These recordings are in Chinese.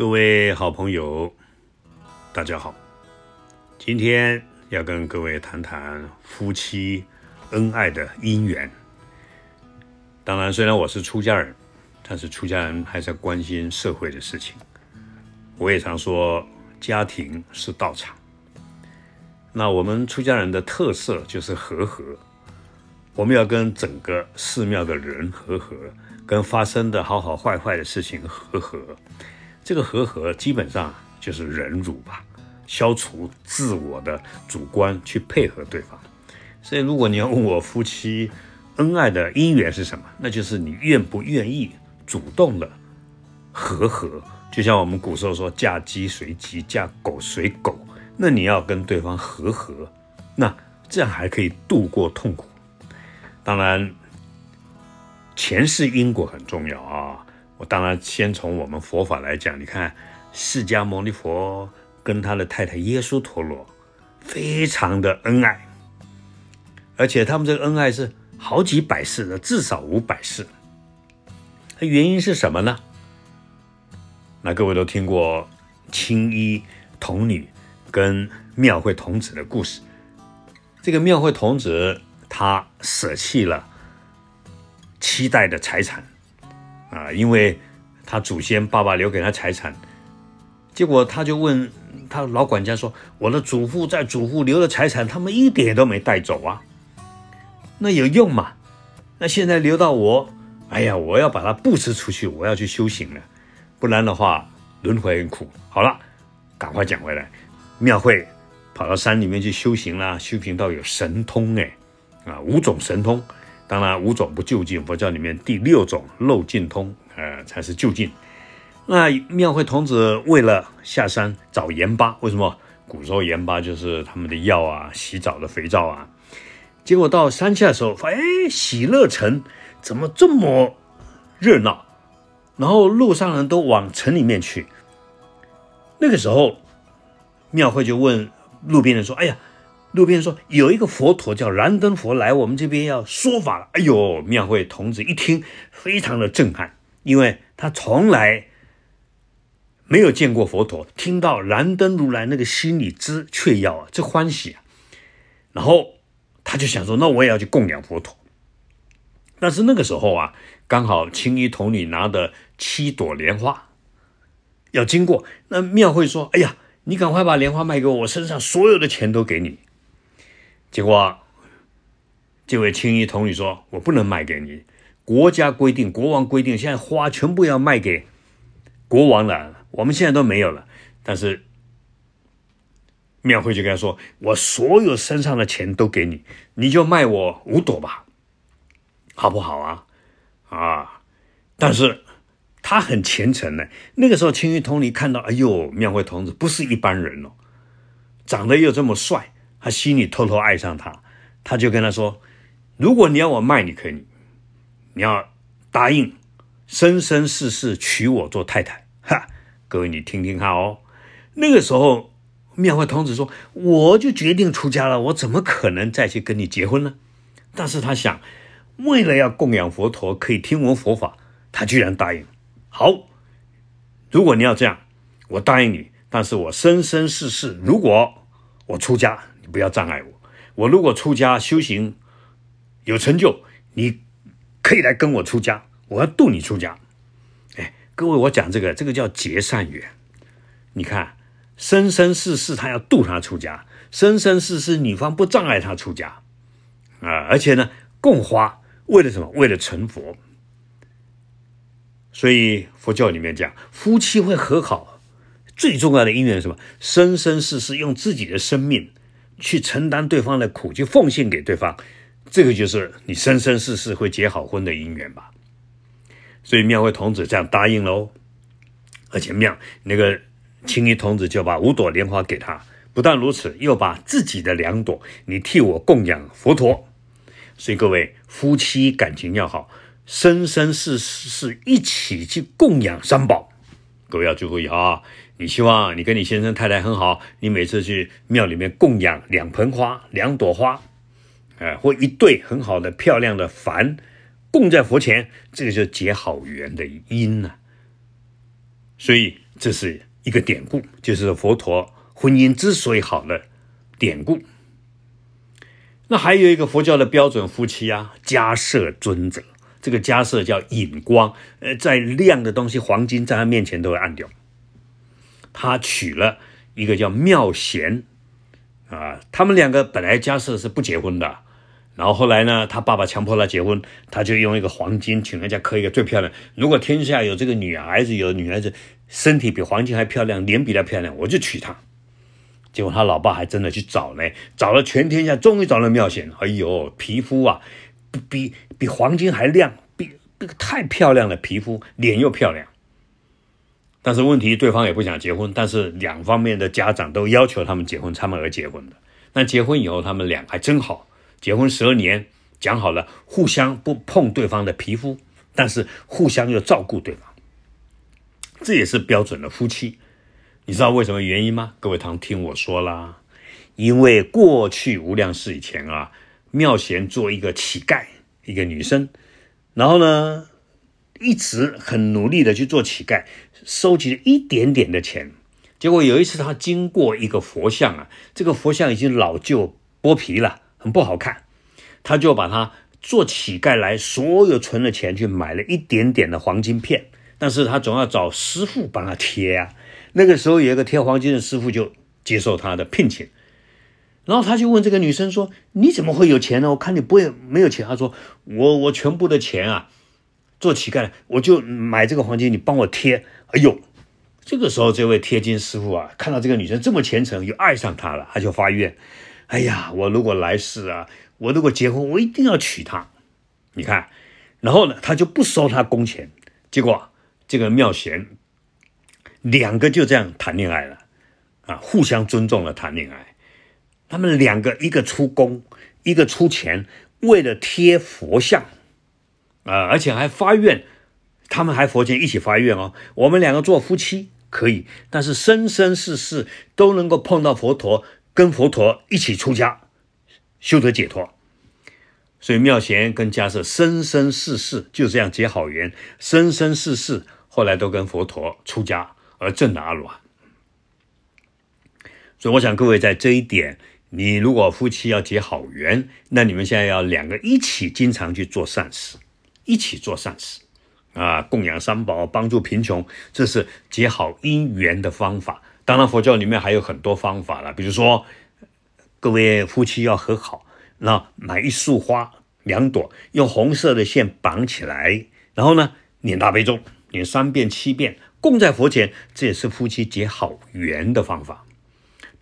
各位好朋友，大家好。今天要跟各位谈谈夫妻恩爱的姻缘。当然，虽然我是出家人，但是出家人还是要关心社会的事情。我也常说，家庭是道场。那我们出家人的特色就是和和，我们要跟整个寺庙的人和和，跟发生的好好坏坏的事情和合。这个和合基本上就是忍辱吧，消除自我的主观，去配合对方。所以，如果你要问我夫妻恩爱的因缘是什么，那就是你愿不愿意主动的和合。就像我们古时候说“嫁鸡随鸡，嫁狗随狗”。那你要跟对方和和，那这样还可以度过痛苦。当然，前世因果很重要啊。我当然先从我们佛法来讲，你看释迦牟尼佛跟他的太太耶稣陀罗非常的恩爱，而且他们这个恩爱是好几百世的，至少五百世。那原因是什么呢？那各位都听过青衣童女。跟庙会童子的故事，这个庙会童子他舍弃了七代的财产因为他祖先爸爸留给他财产，结果他就问他老管家说：“我的祖父在祖父留的财产，他们一点都没带走啊，那有用吗？那现在留到我，哎呀，我要把它布施出去，我要去修行了，不然的话轮回很苦。好了，赶快讲回来。”庙会跑到山里面去修行啦，修行到有神通哎，啊五种神通，当然五种不究竟，佛教里面第六种漏尽通，呃才是究竟。那庙会童子为了下山找盐巴，为什么？古时候盐巴就是他们的药啊，洗澡的肥皂啊。结果到山下的时候，发现哎喜乐城怎么这么热闹？然后路上人都往城里面去。那个时候。庙会就问路边人说：“哎呀，路边说有一个佛陀叫燃灯佛来我们这边要说法了。”哎呦，庙会童子一听非常的震撼，因为他从来没有见过佛陀，听到燃灯如来那个心里之雀跃啊，这欢喜啊。然后他就想说：“那我也要去供养佛陀。”但是那个时候啊，刚好青衣童女拿的七朵莲花要经过，那庙会说：“哎呀。”你赶快把莲花卖给我，我身上所有的钱都给你。结果，这位青衣童女说：“我不能卖给你，国家规定，国王规定，现在花全部要卖给国王了。我们现在都没有了。但是庙会就跟他说：‘我所有身上的钱都给你，你就卖我五朵吧，好不好啊？’啊，但是。”他很虔诚呢。那个时候，青衣童女看到，哎呦，庙会童子不是一般人哦，长得又这么帅，他心里偷偷爱上他。他就跟他说：“如果你要我卖你，可以，你要答应生生世世娶我做太太。”哈，各位你听听看哦。那个时候，庙会童子说：“我就决定出家了，我怎么可能再去跟你结婚呢？”但是他想，为了要供养佛陀，可以听闻佛法，他居然答应。好，如果你要这样，我答应你。但是我生生世世，如果我出家，不要障碍我。我如果出家修行有成就，你可以来跟我出家，我要度你出家。哎，各位，我讲这个，这个叫结善缘。你看，生生世世他要度他出家，生生世世女方不障碍他出家啊，而且呢，供花为了什么？为了成佛。所以佛教里面讲，夫妻会和好，最重要的因缘是什么？生生世世用自己的生命去承担对方的苦，去奉献给对方，这个就是你生生世世会结好婚的姻缘吧。所以庙会童子这样答应喽，而且庙那个青衣童子就把五朵莲花给他，不但如此，又把自己的两朵，你替我供养佛陀。所以各位夫妻感情要好。生生世世一起去供养三宝，各位要注意啊！你希望你跟你先生太太很好，你每次去庙里面供养两盆花、两朵花，哎，或一对很好的漂亮的幡，供在佛前，这个就结好缘的因呢。所以这是一个典故，就是佛陀婚姻之所以好的典故。那还有一个佛教的标准夫妻啊，家摄尊者，这个家摄叫引光，呃，在亮的东西，黄金在他面前都会暗掉。他娶了一个叫妙贤啊，他们两个本来家摄是不结婚的。然后后来呢，他爸爸强迫他结婚，他就用一个黄金请人家刻一个最漂亮。如果天下有这个女孩子，有女孩子身体比黄金还漂亮，脸比她漂亮，我就娶她。结果他老爸还真的去找呢，找了全天下，终于找了妙贤。哎呦，皮肤啊，比比黄金还亮，比那个太漂亮了，皮肤脸又漂亮。但是问题，对方也不想结婚，但是两方面的家长都要求他们结婚，他们而结婚的。那结婚以后，他们俩还真好。结婚十二年，讲好了，互相不碰对方的皮肤，但是互相又照顾对方，这也是标准的夫妻。你知道为什么原因吗？各位堂听我说啦，因为过去无量世以前啊，妙贤做一个乞丐，一个女生，然后呢，一直很努力的去做乞丐，收集了一点点的钱。结果有一次，他经过一个佛像啊，这个佛像已经老旧剥皮了。很不好看，他就把他做乞丐来，所有存的钱去买了一点点的黄金片，但是他总要找师傅帮他贴啊。那个时候有一个贴黄金的师傅就接受他的聘请，然后他就问这个女生说：“你怎么会有钱呢？我看你不会没有钱。”他说：“我我全部的钱啊，做乞丐我就买这个黄金，你帮我贴。”哎呦，这个时候这位贴金师傅啊，看到这个女生这么虔诚，又爱上她了，他就发愿。哎呀，我如果来世啊，我如果结婚，我一定要娶她。你看，然后呢，他就不收她工钱。结果这个妙贤两个就这样谈恋爱了啊，互相尊重了谈恋爱。他们两个一个出工，一个出钱，为了贴佛像啊，而且还发愿，他们还佛前一起发愿哦，我们两个做夫妻可以，但是生生世世都能够碰到佛陀。跟佛陀一起出家，修得解脱，所以妙贤跟迦摄生生世世就这样结好缘，生生世世后来都跟佛陀出家而证了阿罗汉。所以我想各位在这一点，你如果夫妻要结好缘，那你们现在要两个一起经常去做善事，一起做善事啊，供养三宝，帮助贫穷，这是结好姻缘的方法。当然，佛教里面还有很多方法了，比如说，各位夫妻要和好，那买一束花两朵，用红色的线绑起来，然后呢，念大悲咒，念三遍七遍，供在佛前，这也是夫妻结好缘的方法。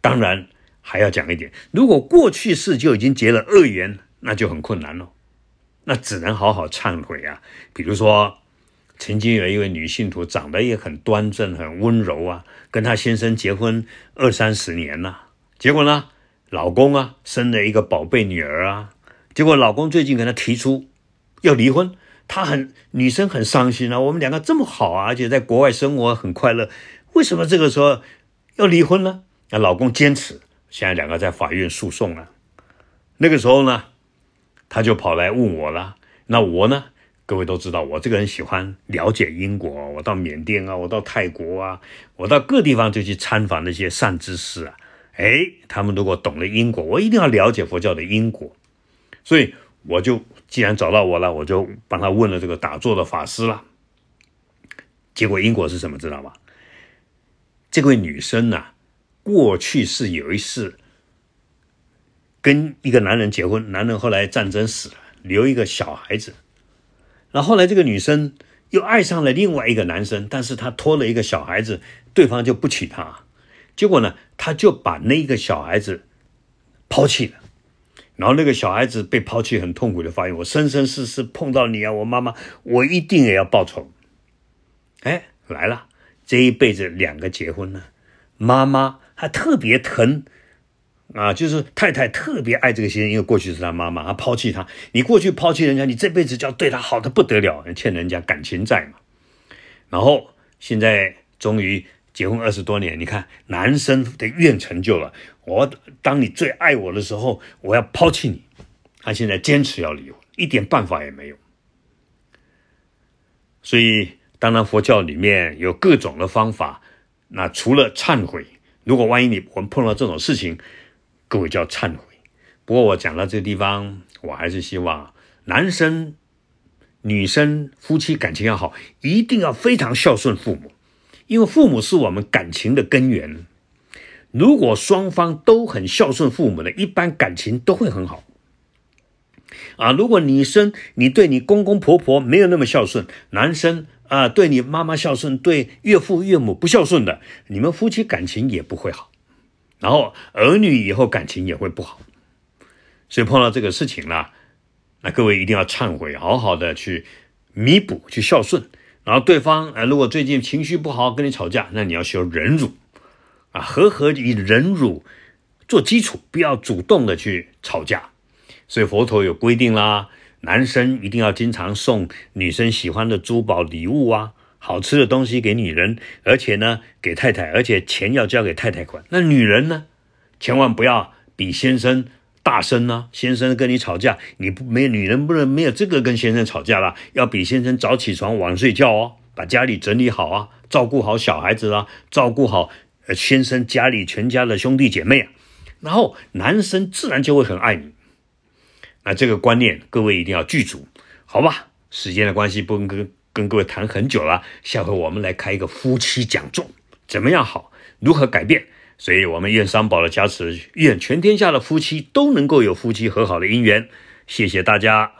当然，还要讲一点，如果过去世就已经结了恶缘，那就很困难了，那只能好好忏悔啊。比如说。曾经有一位女信徒，长得也很端正、很温柔啊，跟她先生结婚二三十年了，结果呢，老公啊生了一个宝贝女儿啊，结果老公最近跟她提出要离婚，她很女生很伤心啊，我们两个这么好啊，而且在国外生活很快乐，为什么这个时候要离婚呢？那老公坚持，现在两个在法院诉讼了。那个时候呢，他就跑来问我了，那我呢？各位都知道，我这个人喜欢了解因果。我到缅甸啊，我到泰国啊，我到各地方就去参访那些善知识啊。哎，他们如果懂了因果，我一定要了解佛教的因果。所以我就既然找到我了，我就帮他问了这个打坐的法师了。结果因果是什么？知道吗？这位女生呢，过去是有一次跟一个男人结婚，男人后来战争死了，留一个小孩子。然后来，这个女生又爱上了另外一个男生，但是她拖了一个小孩子，对方就不娶她。结果呢，她就把那个小孩子抛弃了。然后那个小孩子被抛弃，很痛苦的发现：“我生生世世碰到你啊，我妈妈，我一定也要报仇。”哎，来了，这一辈子两个结婚了，妈妈还特别疼。啊，就是太太特别爱这个先生，因为过去是他妈妈，他抛弃他。你过去抛弃人家，你这辈子就要对他好的不得了，欠人家感情债嘛。然后现在终于结婚二十多年，你看男生的愿成就了。我当你最爱我的时候，我要抛弃你。他现在坚持要离婚，一点办法也没有。所以，当然佛教里面有各种的方法，那除了忏悔，如果万一你我们碰到这种事情，各位就要忏悔。不过我讲到这个地方，我还是希望男生、女生夫妻感情要好，一定要非常孝顺父母，因为父母是我们感情的根源。如果双方都很孝顺父母的，一般感情都会很好。啊，如果女生你对你公公婆婆没有那么孝顺，男生啊对你妈妈孝顺，对岳父岳母不孝顺的，你们夫妻感情也不会好，然后儿女以后感情也会不好。所以碰到这个事情了，那各位一定要忏悔，好好的去弥补，去孝顺。然后对方啊，如果最近情绪不好跟你吵架，那你要修忍辱。啊，和和以忍辱做基础，不要主动的去吵架。所以佛陀有规定啦，男生一定要经常送女生喜欢的珠宝礼物啊，好吃的东西给女人，而且呢给太太，而且钱要交给太太管。那女人呢，千万不要比先生大声呢。先生跟你吵架，你不没女人不能没有这个跟先生吵架啦，要比先生早起床晚睡觉哦，把家里整理好啊，照顾好小孩子啊，照顾好。先生家里全家的兄弟姐妹啊，然后男生自然就会很爱你。啊这个观念各位一定要记住，好吧？时间的关系，不跟跟各位谈很久了，下回我们来开一个夫妻讲座，怎么样好？如何改变？所以我们愿三宝的加持，愿全天下的夫妻都能够有夫妻和好的姻缘。谢谢大家。